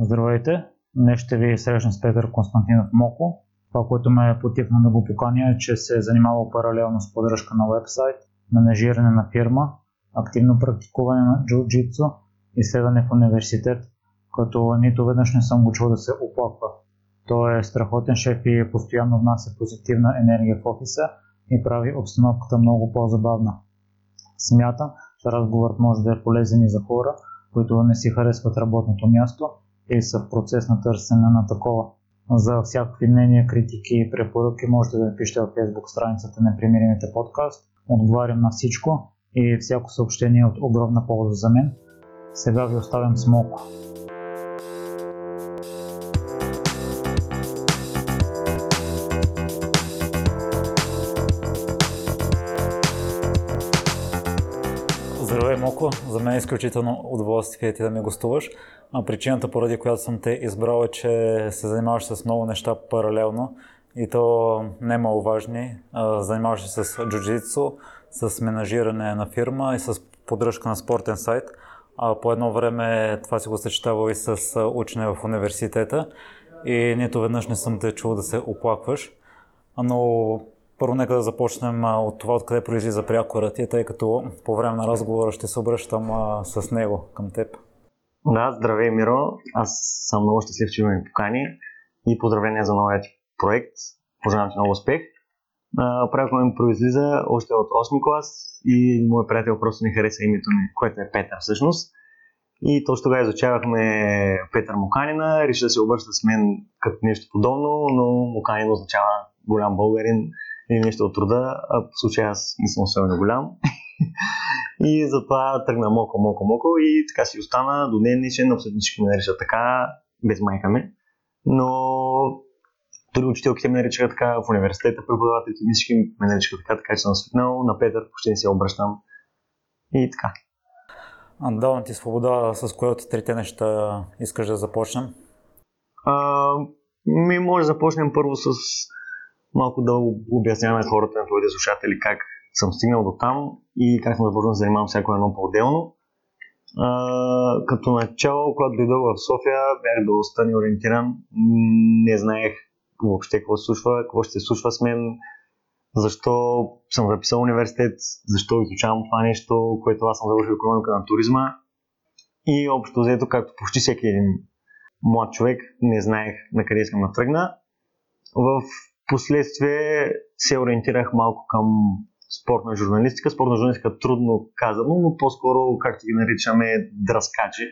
Здравейте! Днес ще ви срещна с Петър Константинов Моко. Това, което ме потикна да го поканя е, че се е занимавал паралелно с поддръжка на вебсайт, менажиране на фирма, активно практикуване на джиу-джитсу, изследване в университет, като нито веднъж не съм го чул да се оплаква. Той е страхотен шеф и постоянно внася позитивна енергия в офиса и прави обстановката много по-забавна. Смятам, че разговорът може да е полезен и за хора, които не си харесват работното място и са в процес на търсене на такова. За всякакви мнения, критики и препоръки можете да напишете в Facebook страницата на Примиримите подкаст. Отговарям на всичко и всяко съобщение е от огромна полза за мен. Сега ви оставям с Моко. Моко! За мен е изключително удоволствие ти да ми гостуваш. А причината, поради която съм те избрал е, че се занимаваш с много неща паралелно и то не е маловажни. Занимаваш се с джуджитсу, с менажиране на фирма и с поддръжка на спортен сайт. А по едно време това си го съчетава и с учене в университета и нито веднъж не съм те чул да се оплакваш. Но първо нека да започнем от това, откъде произлиза прякора ти, тъй като по време на разговора ще се обръщам с него към теб. Да, здравей, Миро. Аз съм много щастлив, че ми покани и поздравления за новия ти проект. Пожелавам ти много успех. Прякора ми произлиза още от 8 клас и моят приятел просто не хареса името ми, което е Петър всъщност. И точно тогава изучавахме Петър Муканина, реши да се обръща с мен като нещо подобно, но Муканин означава голям българин или нещо от труда, а в случая аз не съм особено голям. и затова тръгна моко, моко, моко и така си остана до ден днешен, абсолютно всички ме наричат така, без майка ми. Но дори учителките ме наричаха така, в университета преподавателите ми всички ме наричаха така, така че съм свикнал. На Петър почти не се обръщам. И така. Давам ти свобода, с кое от трите неща искаш да започнем? А, ми може да започнем първо с малко да обясняваме на хората, на твоите слушатели как съм стигнал до там и как съм започнал да занимавам всяко едно по-отделно. А, като начало, когато дойдох в София, бях доста неориентиран. Не знаех въобще какво се случва, какво ще се случва с мен, защо съм записал университет, защо изучавам това нещо, което аз съм завършил економика на туризма. И общо взето, както почти всеки един млад човек, не знаех на къде искам да тръгна. В последствие се ориентирах малко към спортна журналистика. Спортна журналистика трудно казано, но по-скоро, както ги наричаме, дръскачи.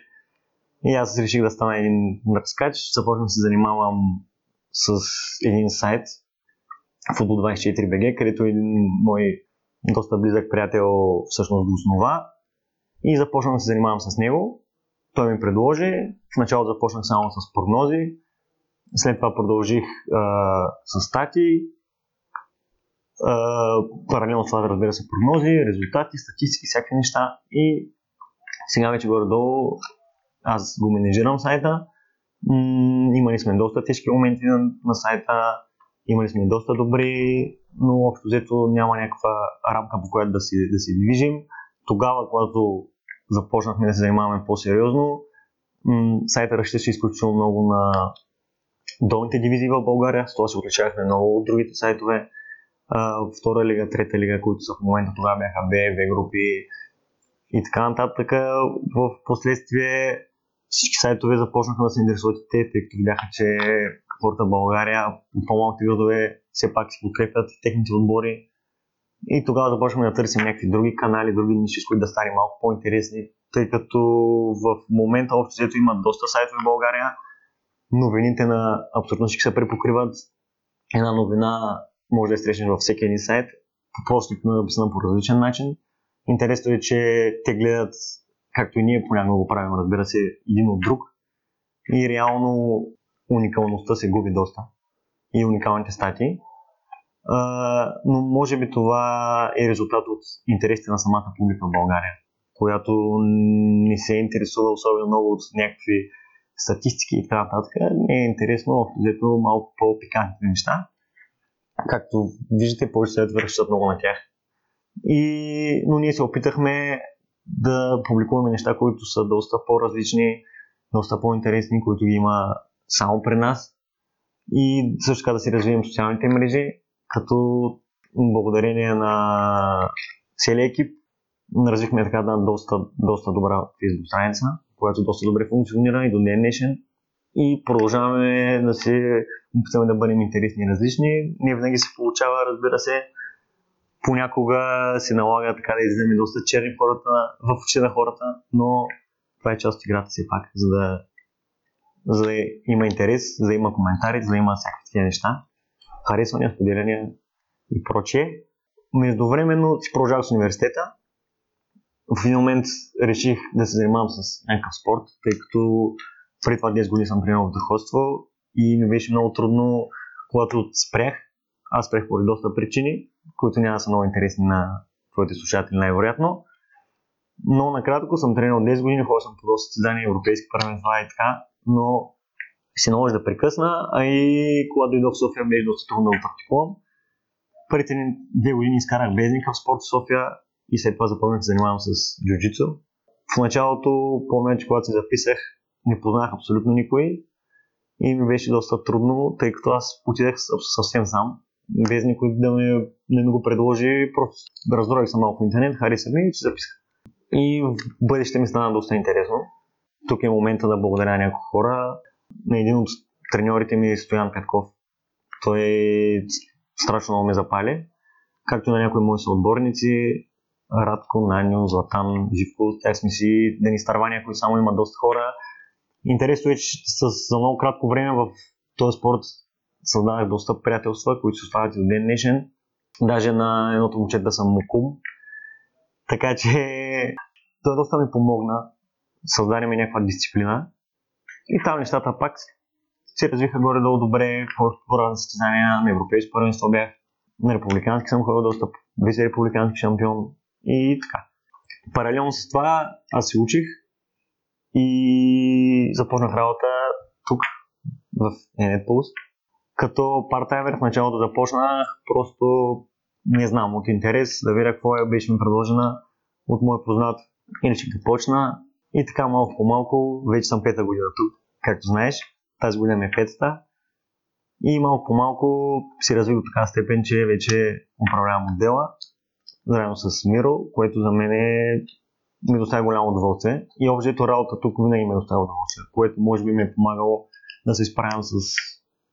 И аз реших да стана един дръскач. Започнах да се занимавам с един сайт, Football24BG, където един мой доста близък приятел всъщност го основа и започнах да се занимавам с него. Той ми предложи. В началото започнах само с прогнози, след това продължих а, с стати, паралелно това, разбира се, прогнози, резултати, статистики, всякакви неща. И сега вече горе-долу аз го менежирам сайта. Имали сме доста тежки моменти на, на сайта, имали сме доста добри, но общо взето няма някаква рамка, по която да си, да си движим. Тогава, когато започнахме да се занимаваме по-сериозно, м- сайта разчиташе изключително много на долните дивизии в България. С това се отличавахме много от другите сайтове втора лига, трета лига, които са в момента тогава бяха Б, В групи и така нататък. В последствие всички сайтове започнаха да се интересуват и те, тъй като видяха, че хората България по-малките градове все пак си подкрепят техните отбори. И тогава започваме да търсим някакви други канали, други ниши, с които да станем малко по-интересни, тъй като в момента общо има доста сайтове в България. Новините на абсолютно всички се препокриват. Една новина може да я срещнеш във всеки един сайт, просто е написано по различен начин. Интересно е, че те гледат, както и ние понякога го правим, разбира се, един от друг. И реално уникалността се губи доста. И уникалните статии. Uh, но може би това е резултат от интересите на самата публика в България, която не се интересува особено много от някакви статистики и така нататък. Не е интересно, общо малко по-пикантни неща. Както виждате, повече се връщат много на тях. И, но ние се опитахме да публикуваме неща, които са доста по-различни, доста по-интересни, които ги има само при нас. И също така да си развием социалните мрежи, като благодарение на целия екип развихме така да доста, доста добра фейсбук страница, която доста добре функционира и до ден днешен. И продължаваме да се опитваме да бъдем интересни и различни. Не винаги се получава, разбира се. Понякога се налага така да излезем доста черни хората в очи на хората, но това е част от играта си пак, за да, за да има интерес, за да има коментари, за да има всякакви такива неща, харесвания, споделяния и прочее. Междувременно си продължавах с университета. В един момент реших да се занимавам с някакъв спорт, тъй като преди това 10 години съм тренирал в дъходство и ми беше много трудно, когато спрях. Аз спрях поради доста причини, които няма да са много интересни на твоите слушатели най-вероятно. Но накратко съм тренирал 10 години, ходил съм по доста състезания, европейски първенства и така, но се наложи да прекъсна, а и когато дойдох в София беше доста трудно да го практикувам. Първите две години изкарах без никакъв спорт в София и след това започнах да се занимавам с джуджицу. В началото, помня, че когато се записах, не познах абсолютно никой и ми беше доста трудно, тъй като аз отидах съвсем сам, без никой да ми, да ми го предложи, просто раздроих се малко в интернет, хареса ми и се записах. И в бъдеще ми стана доста интересно. Тук е момента да благодаря някои хора. На един от треньорите ми Стоян Петков. Той страшно много ме запали. Както на някои мои съотборници, Радко, Наню, Златан, Живко, тях сме си Дени Старвания, които само има доста хора. Интересно е, че с, за много кратко време в този спорт създадах доста приятелства, които се остават и до ден днешен. Даже на едното момче да съм мукум. Така че той доста ми помогна. Създаде ми някаква дисциплина. И там нещата пак се развиха горе-долу добре. Хора на състезания на европейско първенство бях. На републикански съм ходил доста вице-републикански шампион и така. Паралелно с това аз се учих и започнах работа тук в Enetpulse. Като part-timer в началото започнах просто не знам, от интерес да видя какво е, беше ми предложена от мой познат. Иначе да почна и така малко по малко, вече съм пета година тук, както знаеш. Тази година ми е петата. И малко по малко си развих до така степен, че вече управлявам отдела, заедно с Миро, което за мен е ми доставя голямо удоволствие. И общо работа тук винаги ми доставя удоволствие, което може би ми е помагало да се справям с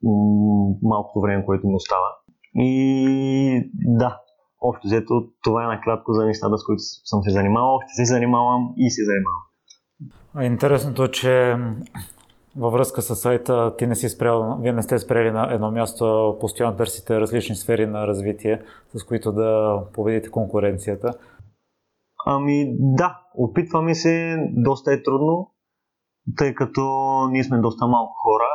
м- малкото време, което ми остава. И да, общо взето това е накратко за нещата, с които съм се занимавал, ще се занимавам и се занимавам. Интересното е, че във връзка с сайта ти не си спрял, вие не сте спрели на едно място, постоянно търсите различни сфери на развитие, с които да победите конкуренцията. Ами да, опитваме се, доста е трудно, тъй като ние сме доста малко хора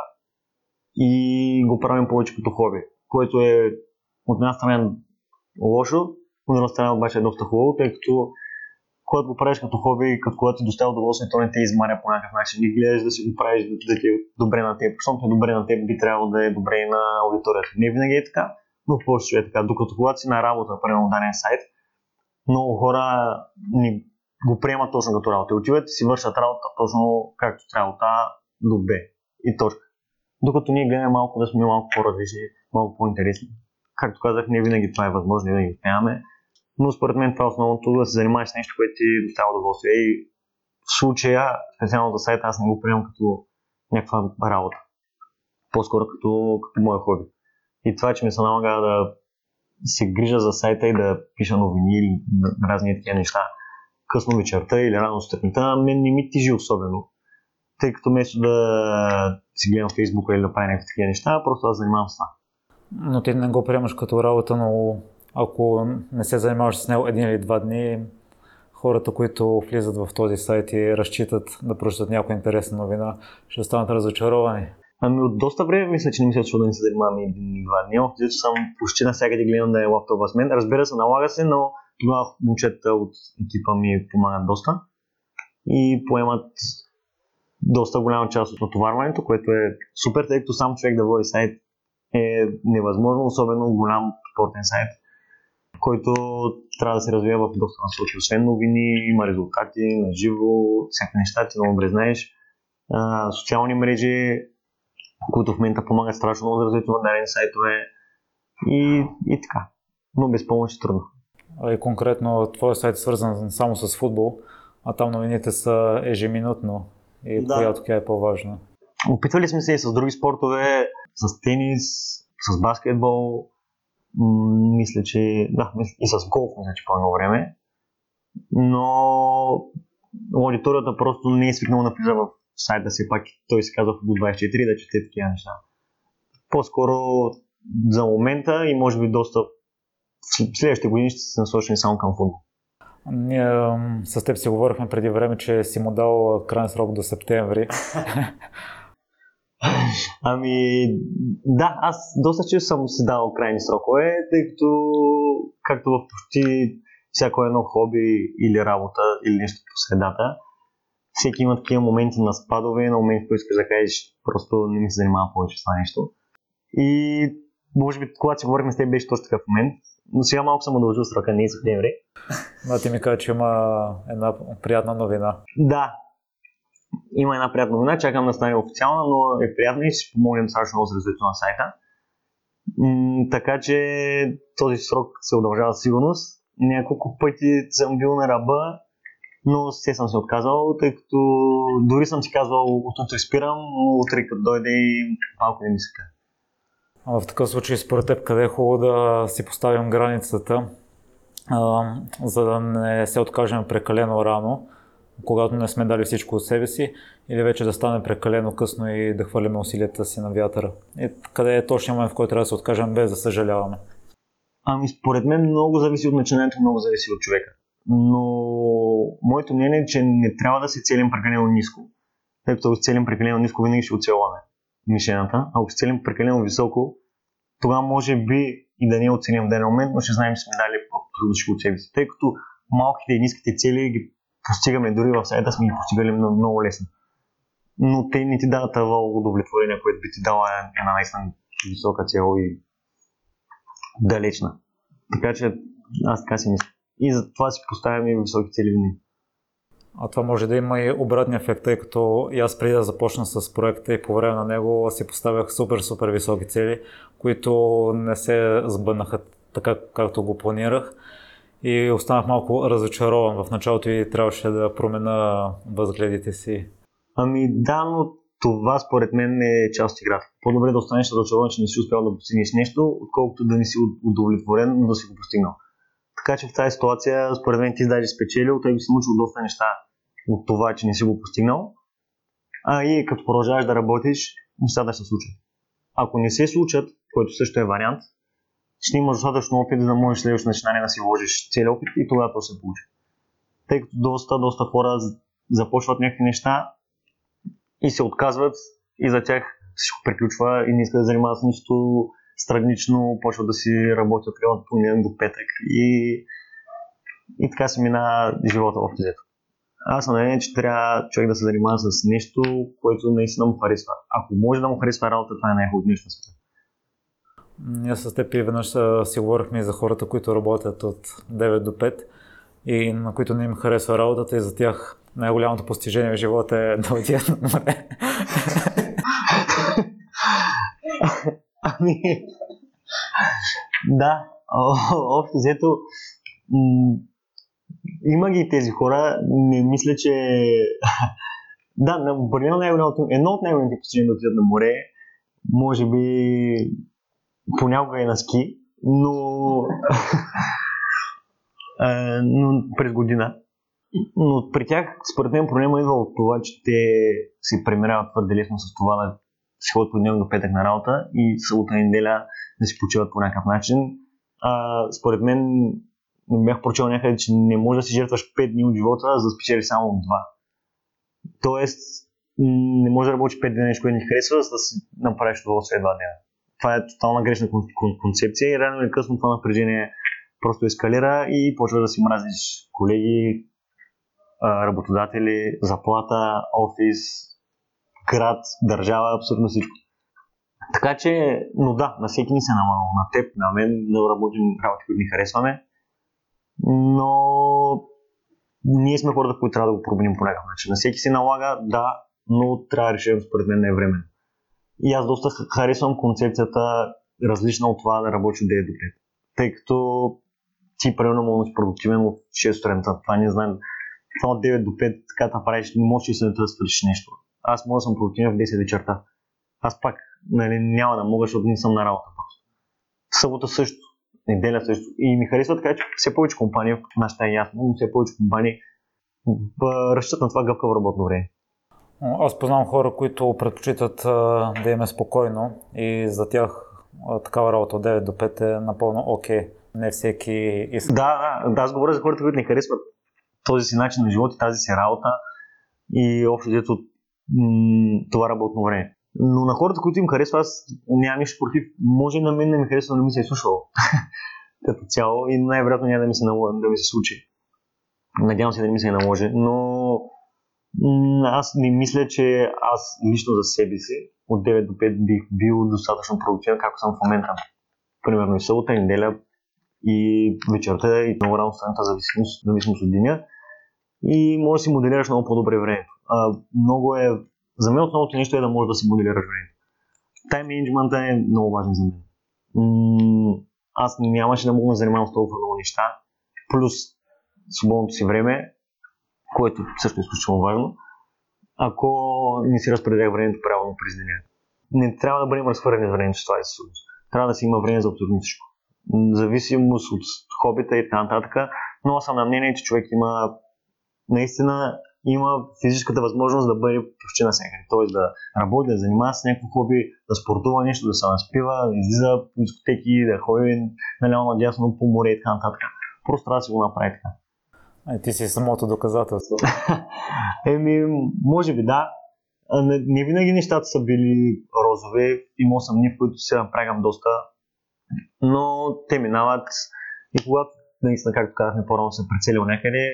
и го правим повече като хоби, което е от една страна лошо, от друга страна обаче е доста хубаво, тъй като когато го правиш като хоби, като когато ти доставя удоволствие, то не те измаря по някакъв начин. И гледаш да си го правиш да, ти е добре на теб. Защото е добре на теб, би трябвало да е добре и на аудиторията. Не винаги е така, но в повечето е така. Докато когато си на работа, примерно даден сайт, много хора ни го приемат точно като работа. Отиват и си вършат работа точно както трябва от до Б. И точка. Докато ние гледаме малко да сме малко по-различни, малко по-интересни. Както казах, не винаги това е възможно, не винаги успяваме. Но според мен това е основното да се занимаваш с нещо, което ти доставя удоволствие. И в случая, специално за сайта, аз не го приемам като някаква работа. По-скоро като, като моя хоби. И това, че ми се налага да се грижа за сайта и да пиша новини или разни такива неща късно вечерта или рано сутринта, мен не ми тижи особено. Тъй като вместо да си гледам Фейсбука или да правя някакви такива неща, просто аз занимавам с това. Но ти не го приемаш като работа, но ако не се занимаваш с него един или два дни, хората, които влизат в този сайт и разчитат да прочитат някоя интересна новина, ще станат разочаровани. Ами от доста време мисля, че не мисля, че да не се занимавам един или два дни. Общо съм почти навсякъде гледам да е лаптопа с мен. Разбира се, налага се, но тогава момчета от екипа ми помагат доста и поемат доста голяма част от натоварването, което е супер, тъй като сам човек да води сайт е невъзможно, особено голям спортен сайт, който трябва да се развива в доста насоки. Освен новини, има резултати на живо, всяка неща ти много добре знаеш. а, социални мрежи, които в момента помагат страшно много за развитието на дадени сайтове и, и така. Но без помощ е трудно. И конкретно твой сайт е свързан само с футбол, а там новините са ежеминутно. И да. която тя е по-важна? Опитвали сме се и с други спортове, с тенис, с баскетбол, мисля, че да, и с голф, мисля, че по едно време. Но аудиторията просто не е свикнала да влиза в сайта си, пак той се казва до 24 да чете такива неща. По-скоро за момента и може би доста в следващите години ще се насочени само към футбол. Ние с теб си говорихме преди време, че си му дал крайен срок до септември. Ами, да, аз доста често съм си дал крайни срокове, тъй като, както в почти всяко едно хоби или работа или нещо по средата, всеки има такива моменти на спадове, на моменти, които искаш да кажеш, просто не ми се занимава повече с това нещо. И може би, когато си говорихме с теб, беше точно такъв момент, но сега малко съм удължил срока, не е септември. Но ти ми каза, че има една приятна новина. Да, има една приятна новина, чакам да стане официална, но е приятна и ще помогнем страшно много за развитието на сайта. М- така че този срок се удължава сигурност. Няколко пъти съм бил на ръба, но все съм се отказал, тъй като дори съм си казвал, утре спирам, утре като дойде и малко не ми се в такъв случай, според теб, къде е хубаво да си поставим границата, а, за да не се откажем прекалено рано, когато не сме дали всичко от себе си, или вече да стане прекалено късно и да хвърляме усилията си на вятъра. И къде е точният момент, в който трябва да се откажем без да съжаляваме? Ами, според мен много зависи от начинанието, много зависи от човека. Но моето мнение е, че не трябва да се целим прекалено ниско. Тъй като целим прекалено ниско, винаги ще оцелваме мишената. Ако се целим прекалено високо, тогава може би и да не оценим даден момент, но ще знаем, че сме дали по-трудно от себе си. Тъй като малките и ниските цели ги постигаме дори в сайта, сме ги постигали много, много лесно. Но те не ти дават това удовлетворение, което би ти дала една наистина висока цел и далечна. Така че аз така си мисля. И затова си поставяме високи цели винаги. А това може да има и обратния ефект, тъй като и аз преди да започна с проекта и по време на него си поставях супер, супер високи цели, които не се сбъднаха така, както го планирах. И останах малко разочарован. В началото и трябваше да промена възгледите си. Ами да, но това според мен е част от играта. По-добре да останеш разочарован, че не си успял да постигнеш нещо, отколкото да не си удовлетворен, но да си го постигнал. Така че в тази ситуация, според мен, ти даже спечелил, той би се научил доста неща от това, че не си го постигнал. А и като продължаваш да работиш, нещата ще се случат. Ако не се случат, който също е вариант, ще имаш достатъчно опит, за да можеш следващото начинание да си вложиш цели опит и тогава то се получи. Тъй като доста, доста хора започват някакви неща и се отказват и за тях всичко приключва и не искат да занимават с нищо странично, почват да си работят от понеделник до петък и, и така се мина живота в взето. Аз съм мнение, че трябва човек да се занимава с нещо, което наистина му харесва. Ако може да му харесва работа, това е най-хубаво нещо. Ние с теб и веднъж си говорихме за хората, които работят от 9 до 5 и на които не им харесва работата и за тях най-голямото постижение в живота е да отидат на море. ами, да, общо взето, има ги тези хора. Не мисля, че... да, на едно от най-големите постижения да отидат на море, може би понякога и на ски, но, но през година. Но при тях, според мен, проблема идва от това, че те се премиряват твърде лесно с това да си ходят по до петък на работа и събота и неделя да си почиват по някакъв начин. А, според мен бях прочел някъде, че не може да си жертваш 5 дни от живота, за да спечелиш само 2. Тоест, не може да работиш 5 дни нещо, което ни харесва, за да си направиш след 2 дни. Това е тотална грешна концепция и рано или късно това напрежение просто ескалира и почва да си мразиш колеги, работодатели, заплата, офис, град, държава, абсолютно всичко. Така че, но да, на всеки ни се намало, на теб, на мен, да работим работи, които ни харесваме но ние сме хората, които трябва да го променим по някакъв начин. На всеки се налага да но трябва да решим според мен не е време. И аз доста харесвам концепцията различна от това да работиш от 9 до 5. Тъй като ти примерно си продуктивен от 6 сутринта. Това не знам. Това от 9 до 5 така да правиш, не можеш да да свършиш нещо. Аз мога да съм продуктивен в 10 вечерта. Аз пак нали, няма да мога, защото не съм на работа. Събота също, неделя също. И ми харесва така, че все повече компании, нашата е ясно, но все повече компании разчитат на това гъвкаво работно време. Аз познавам хора, които предпочитат да им е спокойно и за тях такава работа от 9 до 5 е напълно окей. Okay. Не всеки иска. Да, да, да, аз говоря за хората, които не харесват този си начин на живот и тази си работа и общо взето това работно време. Но на хората, които им харесва, аз нямам нищо против. Може на мен да ми харесва, но ми се е слушало като цяло и най-вероятно няма да ми се, да ми се случи. Надявам се да не ми се наложи, но аз не мисля, че аз лично за себе си от 9 до 5 бих бил достатъчно продуктивен, както съм в момента. Примерно и събота, и неделя, и вечерта, и много рано сутринта, зависимост, зависимост от деня. И може да си моделираш много по-добре времето. Много е, за мен основното нещо е да можеш да си моделираш времето. Тайм менеджмента е много важен за мен. Аз нямаше да мога да занимавам с толкова много неща. Плюс свободното си време, което също е изключително важно, ако не си разпределя времето правилно през деня. Не трябва да бъдем разхвърлени времето с това е Трябва да си има време за абсолютно всичко. Зависимост от хобита и така нататък, но съм на мнение, че човек има наистина има физическата възможност да бъде почти навсякъде. Т.е. да работи, да занимава с някакво хоби, да спортува нещо, да се наспива, да излиза по дискотеки, да ходи наляво надясно по море и така нататък. Просто трябва да си го направи така. А, ти си самото доказателство. Еми, може би да. Не, не винаги нещата са били розови. Имал съм дни, в които се напрягам доста. Но те минават. И когато, наистина, както казахме по-рано, се прицелил някъде,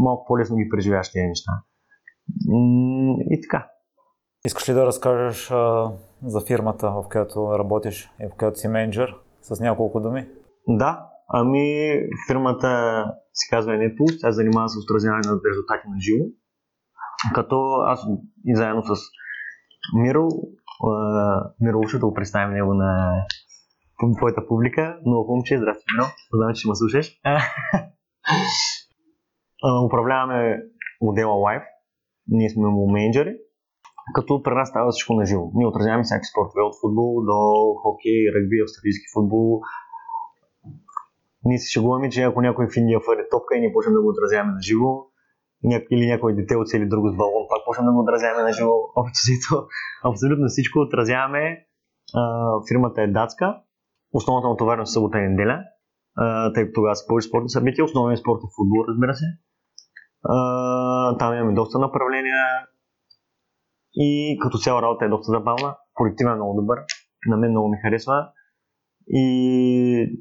малко по-лесно ги преживяваш тези неща. И така. Искаш ли да разкажеш а, за фирмата, в която работиш и в която си менеджер, с няколко думи? Да, ами фирмата се казва NetPulse, тя занимава с отразяване на резултати на живо. Като аз и заедно с Миро, Миро ще го представим него на твоята публика. Много момче, здрасти, Миро. Знам, че ще ме слушаш. управляваме модела Live. Ние сме му менеджери, като при нас става всичко на живо. Ние отразяваме всяки спортове, от футбол до хокей, ръгби, австралийски футбол. Ние се шегуваме, че ако някой в Индия фърне топка и ние почнем да го отразяваме на живо, или някой дете оцели друго с балон, пак почнем да го отразяваме на живо. Общо абсолютно всичко отразяваме. фирмата е датска. Основната натовареност е събота и неделя, тъй като тогава са повече спортни събития. Основният спорт е футбол, разбира се. Там имаме доста направления и като цяло работа е доста забавна. Колективът е много добър. На мен много ми харесва. И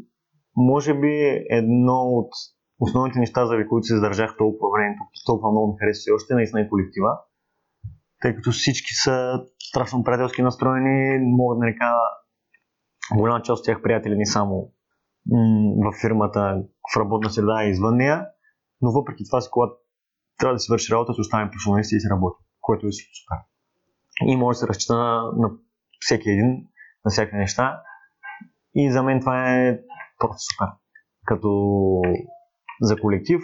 може би едно от основните неща, за които се задържах толкова време, толкова много ми харесва и още наистина е колектива. Тъй като всички са страшно приятелски настроени, мога да нарека голяма част от тях приятели не само м- в фирмата, в работна среда и извън нея, но въпреки това когато трябва да си върши работа, си оставим професионалисти и си работи, което е супер. И може да се разчита на, на всеки един, на всяки неща. И за мен това е просто супер. Като за колектив.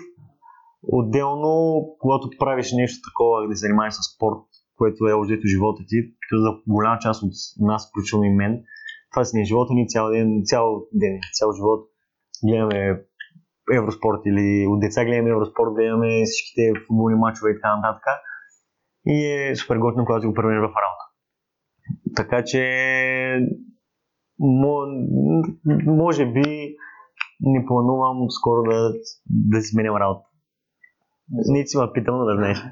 Отделно, когато правиш нещо такова, да се занимаваш с спорт, което е обжето живота ти, за голяма част от нас, включително и мен, това си не е живота ни цял ден, цял ден, цял живот. Гледаме Евроспорт или от деца гледаме Евроспорт, гледаме всичките футболни мачове и така нататък. И е супер готино, когато го промениш в работа. Така че, може би, не планувам скоро да, да сменям работа. Не си ме питам, да знаеш.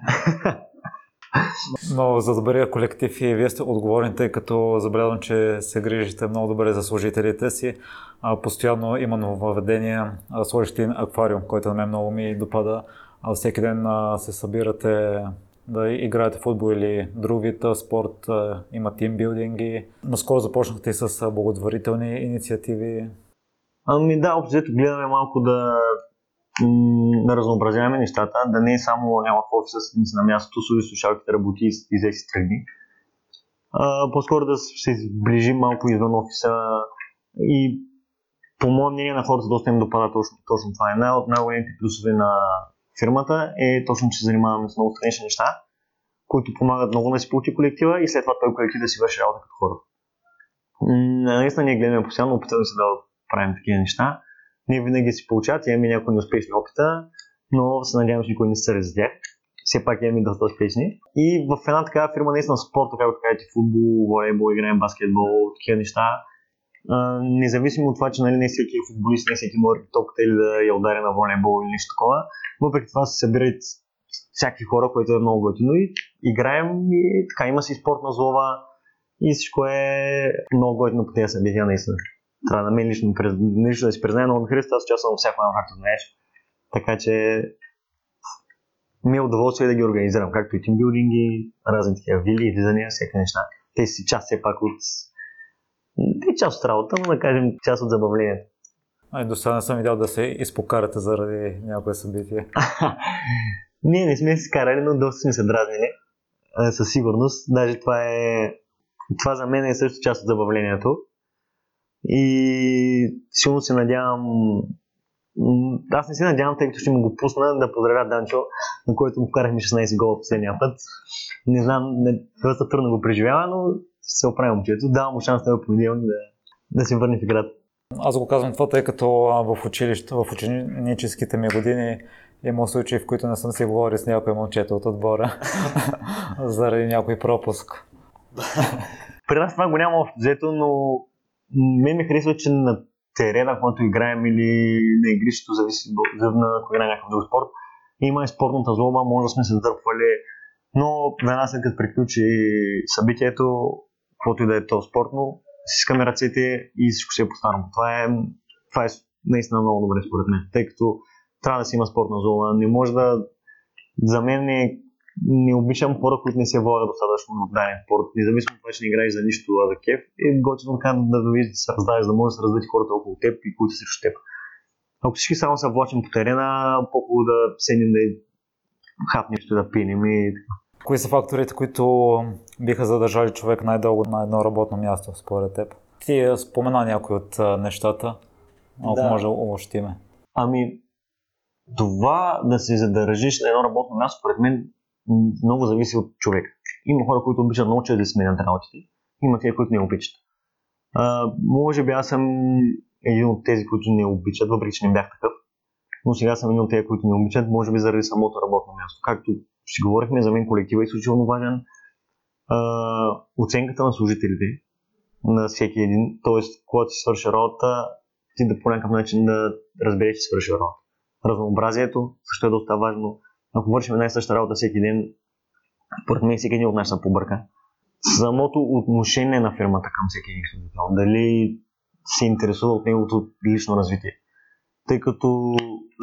Но за добрия колектив и вие сте отговорни, тъй като забелязвам, че се грижите много добре за служителите си. А, постоянно има нововведение, сложите аквариум, който на мен много ми допада. А, всеки ден се събирате да играете футбол или друг вид спорт, има тимбилдинги. Наскоро започнахте и с благотворителни инициативи. Ами да, общо гледаме малко да да разнообразяваме нещата, да не е само няма в офиса, седи на мястото, служи слушалките, работи и взе си тръгни. А, по-скоро да се сближим малко извън офиса и по мое мнение на хората доста им допада точно, точно това. Една от най-големите плюсове на фирмата е точно, че занимаваме с много странични неща, които помагат много да си получи колектива и след това той колектив да си върши работа като хората. Наистина ние гледаме постоянно, опитваме се да правим такива неща. Не винаги си получават, имаме някои неуспешни опита, но се надявам, че никой не се за тях. Все пак имаме доста успешни. И в една такава фирма, наистина спорта, както кажете, футбол, волейбол, играем баскетбол, такива неща, независимо от това, че нали, не всеки е футболист, не всеки може топката или да я ударя на волейбол или нещо такова, въпреки това се събират всякакви хора, което е много готино и играем и така има си спортна злова и всичко е много готино по тези събития наистина. Трябва да мен лично, лично да си призная, много ми харесва, аз участвам всяко едно, както знаеш. Така че ми е удоволствие да ги организирам, както и тимбилдинги, разни такива вили, излизания, всеки неща. Те си част все пак от не част от работа, но да кажем част от забавлението. Ай, до сега не съм видял да се изпокарате заради някое събитие. Ние не сме се карали, но доста сме се дразнили. Със сигурност. Даже това е... Това за мен е също част от забавлението. И силно се надявам аз не се надявам, тъй като ще му го пусна да поздравя Данчо, на който му вкарахме 16 гола последния път. Не знам, не, доста трудно го преживява, но се оправя момчето. Давам му шанс на понеделник да, да се върне в играта. Аз го казвам това, тъй като в училище, в ученическите ми години има случаи, в които не съм си говорил с някой момчета от отбора заради някой пропуск. При нас това го няма общо взето, но мен ми харесва, че на терена, когато играем или на игрището, зависи на кога играе някакъв друг спорт, има и спортната злоба, може да сме се задърпвали, но веднага след като приключи събитието, каквото и да е то спортно, си искаме ръцете и всичко се е по-старому. Това е, това е наистина много добре според мен, тъй като трябва да си има спортна зона. Не може да... За мен не, не обичам хора, които не се влагат достатъчно в даден спорт. Независимо това, че не играеш за нищо, а за кеф, е готино така да, да, да се раздаваш, да може да се раздадат хората около теб и които са срещу теб. Ако всички само се влачим по терена, по-хубаво да седнем да хапнем нещо да пинем и така. Кои са факторите, които биха задържали човек най-дълго на едно работно място, според теб? Ти спомена някои от нещата, ако да. може обобщиме. Ами, това да се задържиш на едно работно място, според мен, много зависи от човек. Има хора, които обичат много че да сменят работите, има тези, които не обичат. А, може би аз съм един от тези, които не обичат, въпреки че не бях такъв. Но сега съм един от тези, които не обичат, може би заради самото работно място. Както си говорихме, за мен колектива е изключително важен. А, оценката на служителите, на всеки един, т.е. когато си свърши работа, ти да по някакъв начин да разбереш, че свърши работа. Разнообразието също е доста важно. Ако вършим една и съща работа всеки ден, според мен всеки един от нас се побърка. Самото отношение на фирмата към всеки един служител, дали се интересува от неговото лично развитие. Тъй като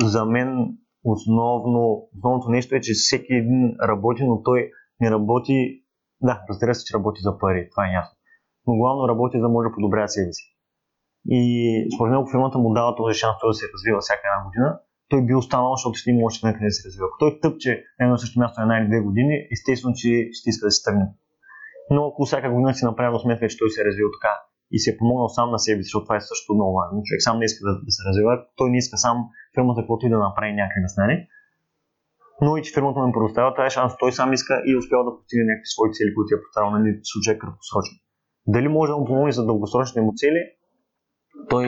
за мен основно, основното нещо е, че всеки един работи, но той не работи, да, разбира се, че работи за пари, това е ясно. Но главно работи, за да може да подобрява себе си. И според него фирмата му дава този шанс той да се развива всяка една година, той би останал, защото ще има още някъде да се развива. Ако той тъпче на едно също място една или две години, естествено, че ще иска да се тръгне. Но ако всяка година си направил сметка, че той се е развил така и се е помогнал сам на себе си, защото това е също много важно. Човек сам не иска да, да се развива, той не иска сам фирмата каквото и да направи някъде да стане. Но и че фирмата му предоставя тази шанс, той сам иска и успява да постигне някакви свои цели, които е поставил на нали, случай краткосрочно. Дали може да му помогне за дългосрочните му цели, той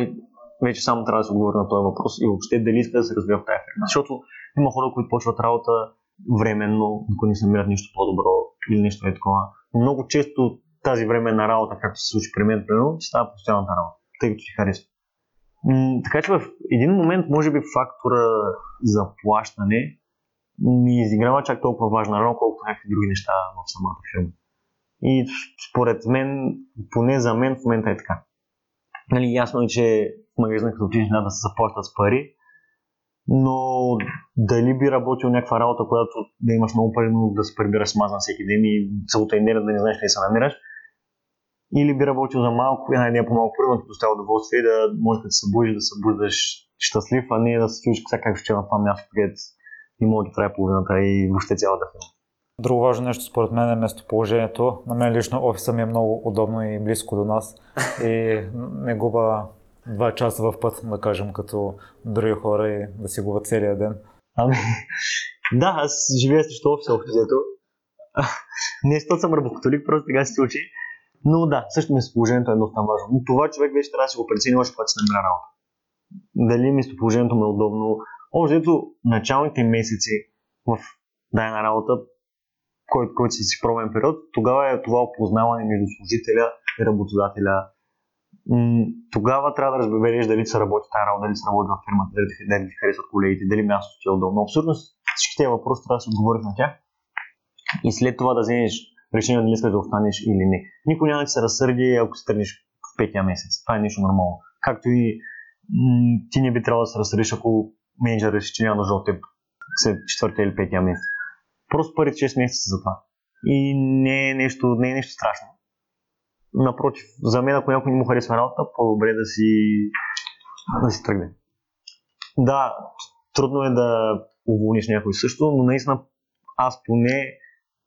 вече само трябва да се отговори на този въпрос и въобще дали иска да се развива в тази фирма. Защото има хора, които почват работа временно, докато не се намират нещо по-добро или нещо е такова. Много често тази временна работа, както се случи при мен, примерно, става постоянната работа, тъй като ти харесва. Така че в един момент, може би, фактора за плащане не изиграва чак толкова важна роля, колкото някакви други неща в самата фирма. И според мен, поне за мен в момента е така. Нали, ясно е, че в магазина като отидеш да се заплащат с пари, но дали би работил някаква работа, която да имаш много пари, но да се прибираш с мазан всеки ден и целата енергия да не знаеш къде се намираш, или би работил за малко, една идея по-малко пари, но доставя удоволствие да може да се събудиш, да се събуждаш щастлив, а не да се чуеш как ще на това място, където и може да трае половината и въобще цялата фирма. Друго важно нещо според мен е местоположението. На мен лично офиса ми е много удобно и близко до нас и не губа два часа в път, да кажем, като други хора и да си губа целия ден. Ами, да, аз живея срещу офиса, общо. Не, защото съм работолик, просто сега се случи. Но да, също местоположението е доста важно. Но това човек вече трябва да си го прецени още когато се намира работа. Дали местоположението му е удобно. Общо началните месеци в дадена работа, който, който си си пробен период, тогава е това опознаване между служителя и работодателя. тогава трябва да разбереш дали се работи тази работа, дали се работи в фирмата, дали, дали ти харесват колегите, дали мястото ти е удобно. Абсолютно всички тези въпроси трябва да се отговориш на тях и след това да вземеш решение дали искаш да останеш или не. Никой няма да се разсърди, ако се тръгнеш в петия месец. Това е нещо нормално. Както и м- ти не би трябвало да се разсърдиш, ако менеджер реши, че няма нужда от теб след четвъртия или петия месец. Просто първите 6 месеца за това. И не е нещо, не е нещо страшно. Напротив, за мен, ако някой не му харесва работа, по-добре да си, да си тръгне. Да, трудно е да уволниш някой също, но наистина аз поне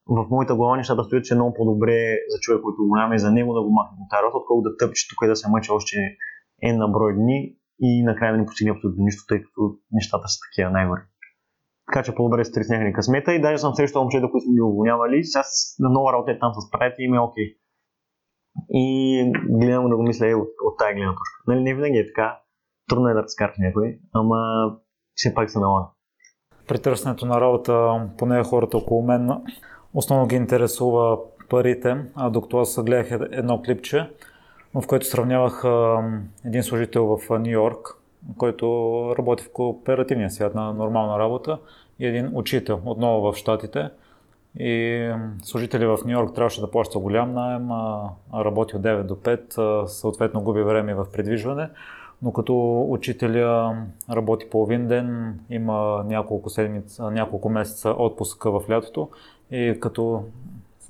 в моята глава нещата стоят, че е много по-добре за човек, който го няма и за него да го махне от тази отколкото да тъпче тук и да се мъчи още е на брой дни и накрая да не постигне абсолютно нищо, тъй като нещата са такива най-горе. Така че по-добре се тресняха късмета и даже съм срещал момчета, които сме ги уволнявали. Сега на нова работа е там с правите и ми е окей. И гледам да го мисля е, от, от тази гледна точка. Нали, не винаги е така. Трудно е да разкараш някой, ама все пак се налага. При на работа, поне хората около мен, основно ги интересува парите, а докато аз гледах едно клипче, в което сравнявах един служител в Нью Йорк, който работи в кооперативния свят на нормална работа и един учител отново в Штатите. И служители в Нью Йорк трябваше да плаща голям найем, работи от 9 до 5, съответно губи време в придвижване. Но като учителя работи половин ден, има няколко, седмица, няколко месеца отпуска в лятото и като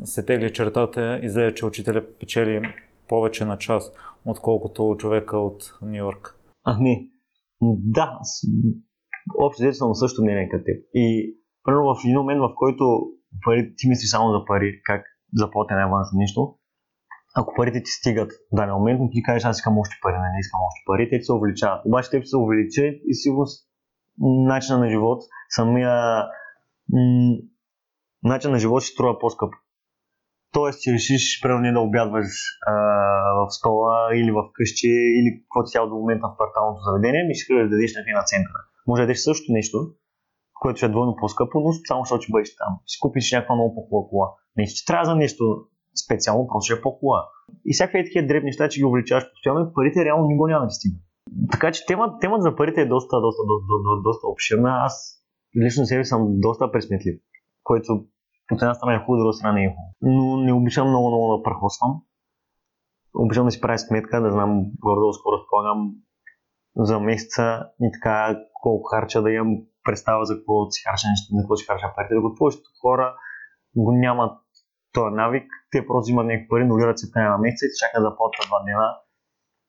се тегли чертата, излезе, че учителя печели повече на час, отколкото човека от Нью Йорк. Ами, да, общо взето съм също мнение като теб. И първо в един момент, в който пари, ти мислиш само за пари, как заплатя най-важното нещо, ако парите ти стигат в даден момент, ти кажеш, аз искам още пари, не искам още пари, те ти се увеличават. Обаче те се увеличат и сигурно начина на живот, самия м- начин на живот ще струва по-скъпо. Тоест, че решиш, примерно, да обядваш а, в стола или в къщи, или каквото цяло до момента в кварталното заведение, ми ще да дадеш някъде на центъра. Може да дадеш също нещо, което ще е двойно по-скъпо, но само защото ще бъдеш там. Си купиш някаква много по-хубава кола. Не, че трябва за нещо специално, просто ще е по-хубава. И всякакви такива дребни неща, че ги увеличаваш постоянно, парите реално никога няма да ти стигнат. Така че темата, темата за парите е доста, доста, доста, доста, доста обширна. Аз лично себе съм доста пресметлив, което от една страна е хубаво, друга страна не е хубаво. Но не обичам много, много да прахосвам. Обичам да си правя сметка, да знам горе скоро разполагам за месеца и така колко харча да имам представа за какво си харча, за какво си харча парите. Докато повечето хора го нямат този навик, те просто взимат някакви пари, нулират се на месеца и чакат да платят два дена.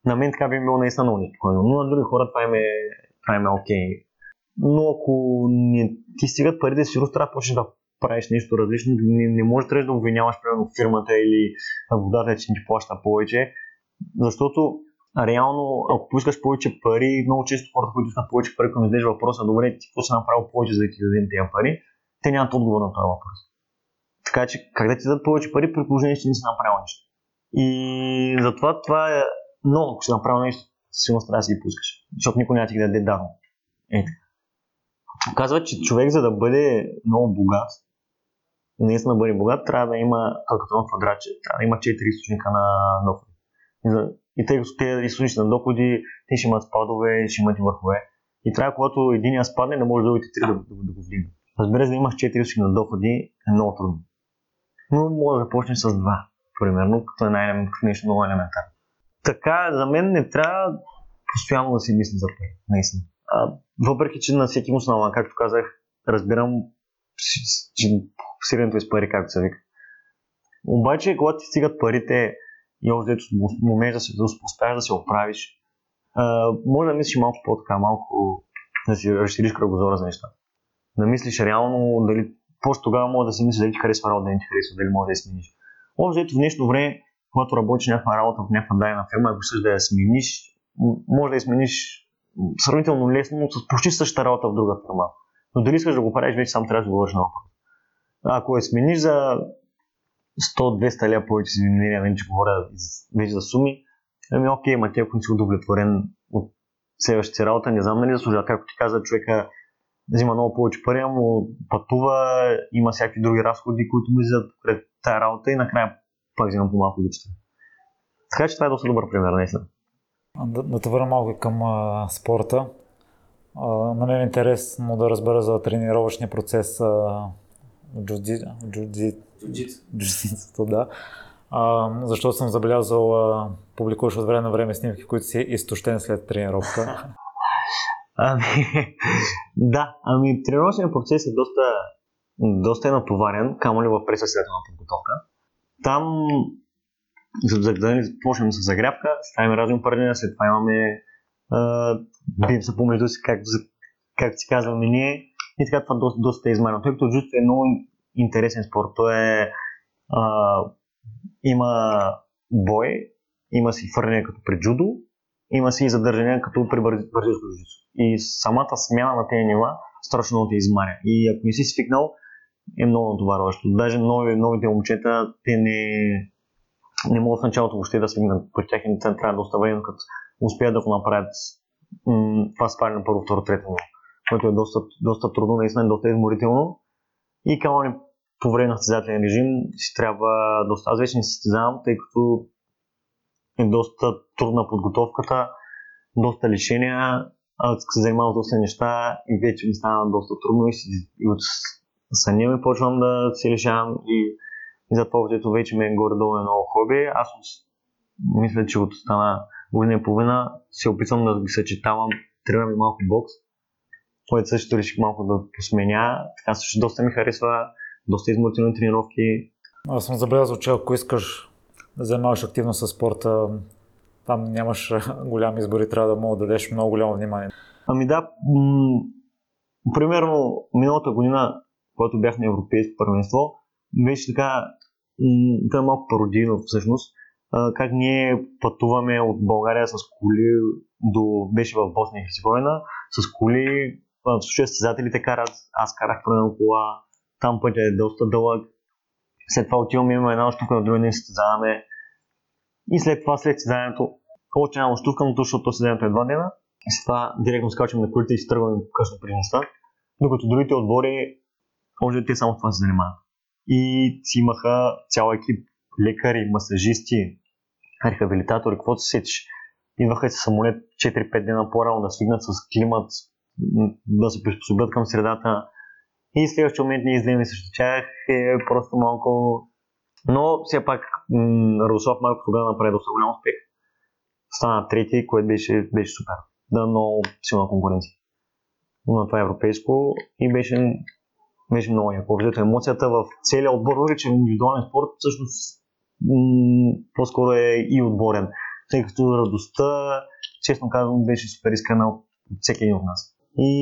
На мен така би било наистина много неспокойно, но на други хора това им е, това им е окей. Но ако не ти стигат парите, сигурно трябва да почнеш да правиш нещо различно, не, не можеш да обвиняваш примерно фирмата или работодателя, че ти плаща повече, защото реално, ако поискаш повече пари, много често хората, които искат повече пари, когато зададеш въпроса, добре, ти какво си направил повече, за да ти дадем тези пари, те нямат отговор на този въпрос. Така че, как да ти дадат повече пари, при положение, че не си направил нещо. И затова това е, но ако си направил нещо, сигурно трябва да си ги пускаш, защото никой няма да ти даде дарно. Е. Казва, че човек, за да бъде много богат, наистина бъде богат, трябва да има, като на квадратче, трябва да има 4 източника на доходи. И тъй като тези източници на доходи, те ще имат спадове, ще имат и върхове. И трябва, когато един спадне, не може другите три да, да, да, го вдигнат. Разбира се, да имаш 4 източника на доходи е много трудно. Но може да започнеш с два, примерно, като е най- нещо много елементарно. Така, за мен не трябва постоянно да си мисли за пари, наистина. А, въпреки, че на всеки му както казах, разбирам, че сиренето е с пари, както се вика. Обаче, когато ти стигат парите и още дето умееш да се успееш да се оправиш, може да мислиш малко по-така, малко да си разшириш кръгозора за нещата. Да мислиш реално дали, просто тогава може да си мислиш дали ти харесва работа, дали ти харесва, дали може да я смениш. Общо ето в днешно време, когато работиш някаква работа в някаква дадена фирма, ако искаш да я смениш, може да я смениш сравнително лесно, но с почти същата работа в друга фирма. Но дали искаш да го правиш, вече сам трябва да го на опит. Ако я смениш за 100-200 ля повече си мнение, вече говоря вече за суми, ами окей, ма ти ако не си удовлетворен от следващата работа, не знам нали заслужава. Както ти каза, човека взима много повече пари, му пътува, има всякакви други разходи, които му излизат пред тази работа и накрая пак взимам по-малко обичата. Така че това е доста добър пример, наистина. Да, да те върна малко към а, спорта. А, на мен е интересно да разбера за тренировъчния процес а, джудзи, джудзицото, да. А, защото съм забелязал, а, публикуваш от време на време снимки, които си изтощен след тренировка. Ами, да, ами тренировъчният процес е доста, доста е натоварен, камо ли в пресъседателна подготовка. Там, за, да почнем с загрявка, ставим разни упражнения, след това имаме бием се помежду си, както, както си казваме ние. И така това доста, доста е измарено. Тъй като джуджито е много интересен спорт. Той е, а, има бой, има си фърляне като при джудо, има си и задържане като при бразилско джуджито. И самата смяна на тези нива страшно много те измаря. И ако не си свикнал, е много натоварващо. Даже нови, новите момчета, те не, не могат в началото въобще да свикнат. При тях им трябва доста време, като успеят да го направят това спаля на първо, второ, трето ниво, което е доста, доста трудно, наистина е доста изморително. И камо ли по време на състезателен режим си трябва доста. Аз вече не състезавам, тъй като е доста трудна подготовката, доста лишения, аз се занимавам с доста неща и вече ми стана доста трудно и, си, и от съня ми почвам да се лишавам и, и затова въобще вече ми е горе-долу едно хоби. Аз мисля, че от стана година и половина се опитвам да ги съчетавам. Тренирам и малко бокс, което също реших малко да посменя. Така също доста ми харесва, доста изморителни тренировки. Аз съм забелязал, че ако искаш да занимаваш активно с спорта, там нямаш голям избор и трябва да да дадеш много голямо внимание. Ами да, м- примерно миналата година, когато бях на Европейско първенство, беше така, м- това е малко пародийно всъщност, как ние пътуваме от България с коли до, беше в Босния и Херцеговина, с коли, в случая състезателите карат, аз карах примерно кола, там пътя е доста дълъг, след това отиваме, имаме една штука, на други ден състезаваме и след това, след състезанието, още една штука, но защото състезанието е два дена, след това директно скачаме на колите и си тръгваме късно при нощта, докато другите отбори, може те само това се занимават. И си имаха цял екип лекари, масажисти, рехабилитатори, каквото се сетиш. Идваха с самолет 4-5 дена по-рано да свигнат с климат, да се приспособят към средата. И следващия момент ние излеем срещу тях е просто малко... Но все пак Радослав Марко тогава направи доста голям успех. Стана трети, което беше, беше супер. Да, много силна конкуренция. Но това е европейско и беше, беше много яко. емоцията в целия отбор, въпреки че индивидуален спорт всъщност по-скоро е и отборен, тъй като радостта, честно казвам, беше супер искана от всеки един от нас. И,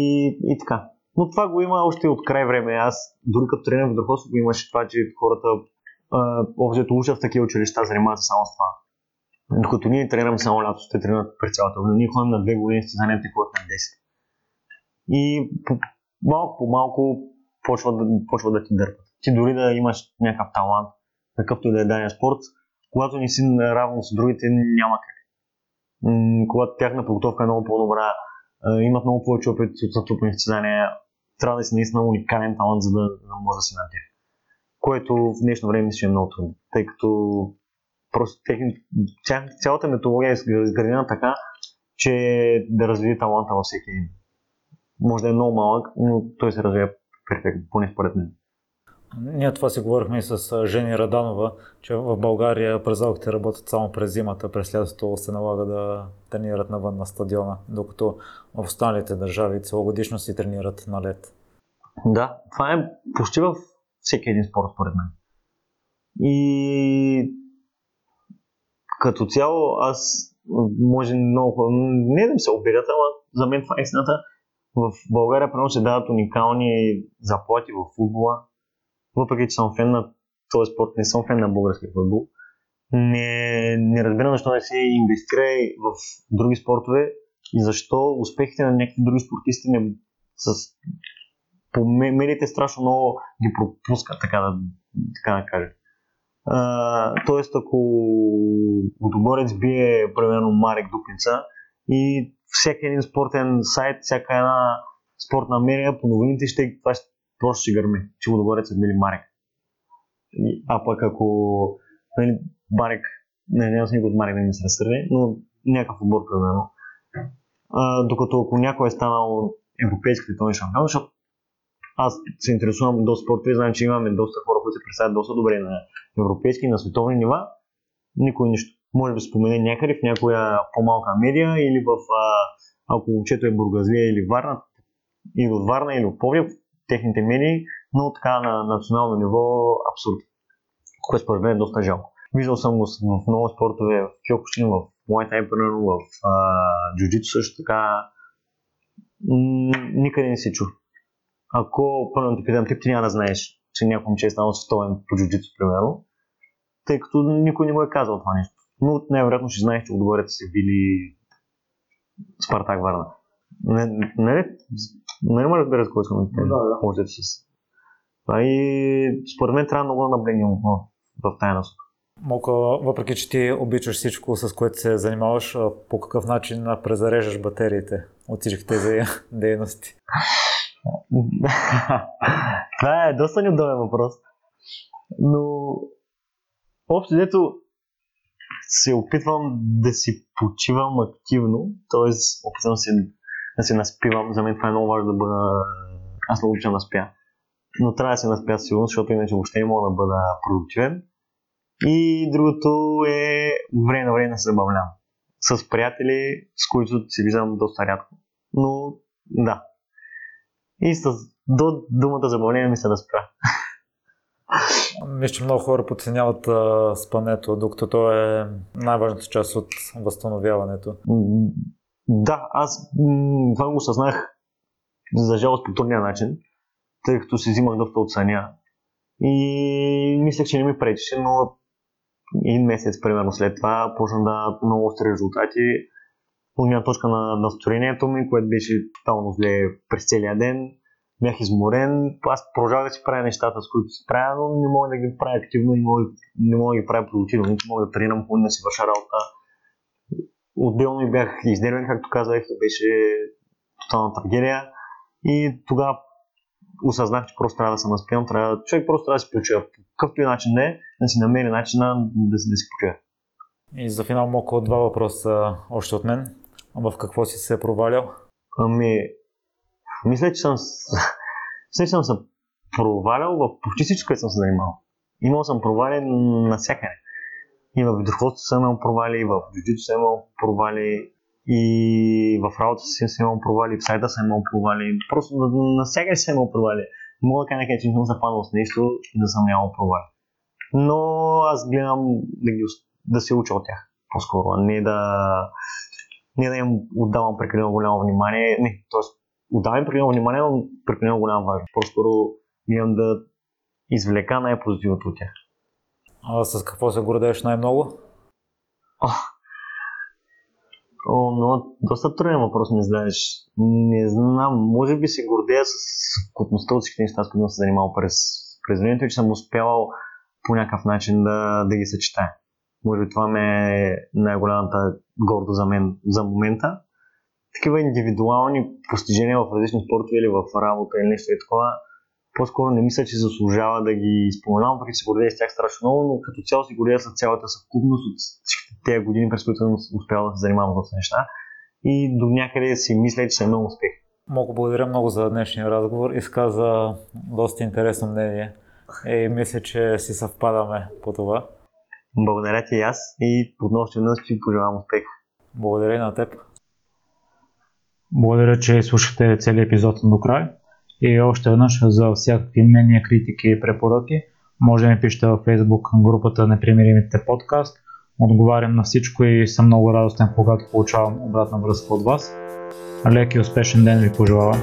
и така. Но това го има още от край време. Аз дори като тренер в Дърхосо го имаше това, че хората общо учат в такива училища, занимават се само с това. Докато ние тренираме само лято, те тренират през цялата година. Ние ходим на две години състезания, те ходят на 10. И малко по малко почва да, почва да ти дърпат. Ти дори да имаш някакъв талант, какъвто и да е даден спорт, когато не си равно с другите, няма как. М- когато тяхна подготовка е много по-добра, имат много повече опит от натрупани състезания, трябва да си наистина уникален талант, за да, може да си на. Което в днешно време мисля, е много трудно, тъй като просто техни, ця, цялата методология е изградена така, че да развие таланта във всеки един. Може да е много малък, но той се развива перфектно, поне според мен. Ние това си говорихме и с Жени Раданова, че в България презалките работят само през зимата, през лятото се налага да тренират навън на стадиона, докато в останалите държави целогодишно си тренират на лед. Да, това е почти във всеки един спорт, според мен. И като цяло аз може много не да ми се обидят, ама за мен това е истината. В България прено се дават уникални заплати в футбола, въпреки че съм фен на този спорт, не съм фен на българския футбол. Не, не разбирам защо не се инвестира в други спортове и защо успехите на някакви други спортисти не, с, по медиите страшно много ги пропускат, така да, така да кажа. Uh, тоест, ако водоборец бие, примерно, Марек Дупница и всеки един спортен сайт, всяка една спортна медия по новините ще, това ще, просто ще гърми, че водоборец е били Марек. А пък ако нали, Марек, не, няма с никой от Марек да ми се разсърди, но някакъв отбор, примерно. Докато ако някой е станал европейски световен шампион, защото аз се интересувам до спорта и знам, че имаме доста хора, които се представят доста добре на европейски, на световни нива. Никой нищо. Може да спомене някъде в някоя по-малка медия или в, а, ако момчето е Бургазлия или Варна, или от Варна, или от Повия, техните медии, но така на национално ниво абсурд. Което според мен е доста жалко. Виждал съм го в много спортове, в Кьокушин, в Muay примерно, в джуджито също така. никъде не се чу ако първо те питам, ти няма да знаеш, че някой момче е станал световен по джуджито, примерно, тъй като никой не го е казал това нещо. Но най-вероятно ще знаеш, че отговорите са били Спартак Варна. Не, не разбира кой искам да да, да. с. А и според мен трябва много да наблегнем в тази насока. Мока, въпреки че ти обичаш всичко, с което се занимаваш, по какъв начин презареждаш батериите от всички тези дейности? Това е доста неудобен въпрос. Но общо дето се опитвам да си почивам активно, т.е. опитвам се да се наспивам. За мен това е много важно да бъда... Аз много обичам да спя. Но трябва да се наспя сигурно, защото иначе въобще не мога да бъда продуктивен. И другото е време на време да се забавлявам. С приятели, с които се виждам доста рядко. Но да, и с, до думата забавление ми се да спра. Мисля, че много хора подценяват а, спането, докато то е най-важната част от възстановяването. Да, аз това го осъзнах за жалост по трудния начин, тъй като си взимах доста от съня. И мислех, че не ми пречеше, но един месец, примерно след това, почна да много остри резултати от гледна точка на настроението ми, което беше тотално зле през целия ден. Бях изморен. Аз продължавах да си правя нещата, с които си правя, но не мога да ги правя активно, не мога, не мога да ги правя продуктивно, не мога да тренирам, да си върша работа. Отделно и бях изнервен, както казах, и беше тотална трагедия. И тогава осъзнах, че просто трябва да се наспям, трябва, човек просто трябва да се почива. По какъвто и начин не, да си намери начина да, да си почива. И за финал малко два въпроса още от мен. В какво си се провалял? Ами, мисля, че съм, мисля, че съм се провалял в почти всичко, което съм се занимавал. Имал съм провали навсякъде. И в видохвостството съм имал провали, и в джуджито съм имал провали, и в работа си съм имал провали, в сайта съм имал провали. Просто навсякъде съм имал провали. Мога да кажа, че не съм западнал с нещо и да съм нямал провали. Но аз гледам да, ги, да се уча от тях. По-скоро, не да, не да им отдавам прекалено голямо внимание. Не, т.е. отдавам прекалено внимание, но прекалено голяма важност. По-скоро имам да извлека най-позитивното от тях. А с какво се гордееш най-много? О, О, но доста труден въпрос не знаеш. Не знам, може би се гордея с съвкупността от всички неща, с които съм се занимавал през, през времето и че съм успявал по някакъв начин да, да ги съчетая. Може би това ме е най-голямата гордо за мен за момента. Такива индивидуални постижения в различни спортове или в работа или нещо и такова, по-скоро не мисля, че заслужава да ги споменавам, въпреки че се гордея с тях страшно много, но като цяло си гордея с цялата съвкупност от всичките тези години, през които съм успял да се занимавам с неща. И до някъде си мисля, че съм имал успех. Много благодаря много за днешния разговор. Изказа доста интересно мнение. И мисля, че си съвпадаме по това. Благодаря ти и аз и отново ще веднъж ти пожелавам успех. Благодаря на теб. Благодаря, че слушате целият епизод до край. И още веднъж за всякакви мнения, критики и препоръки може да ми пишете във Facebook групата Непримиримите подкаст, Отговарям на всичко и съм много радостен, когато получавам обратна връзка от вас. Лек и успешен ден ви пожелавам!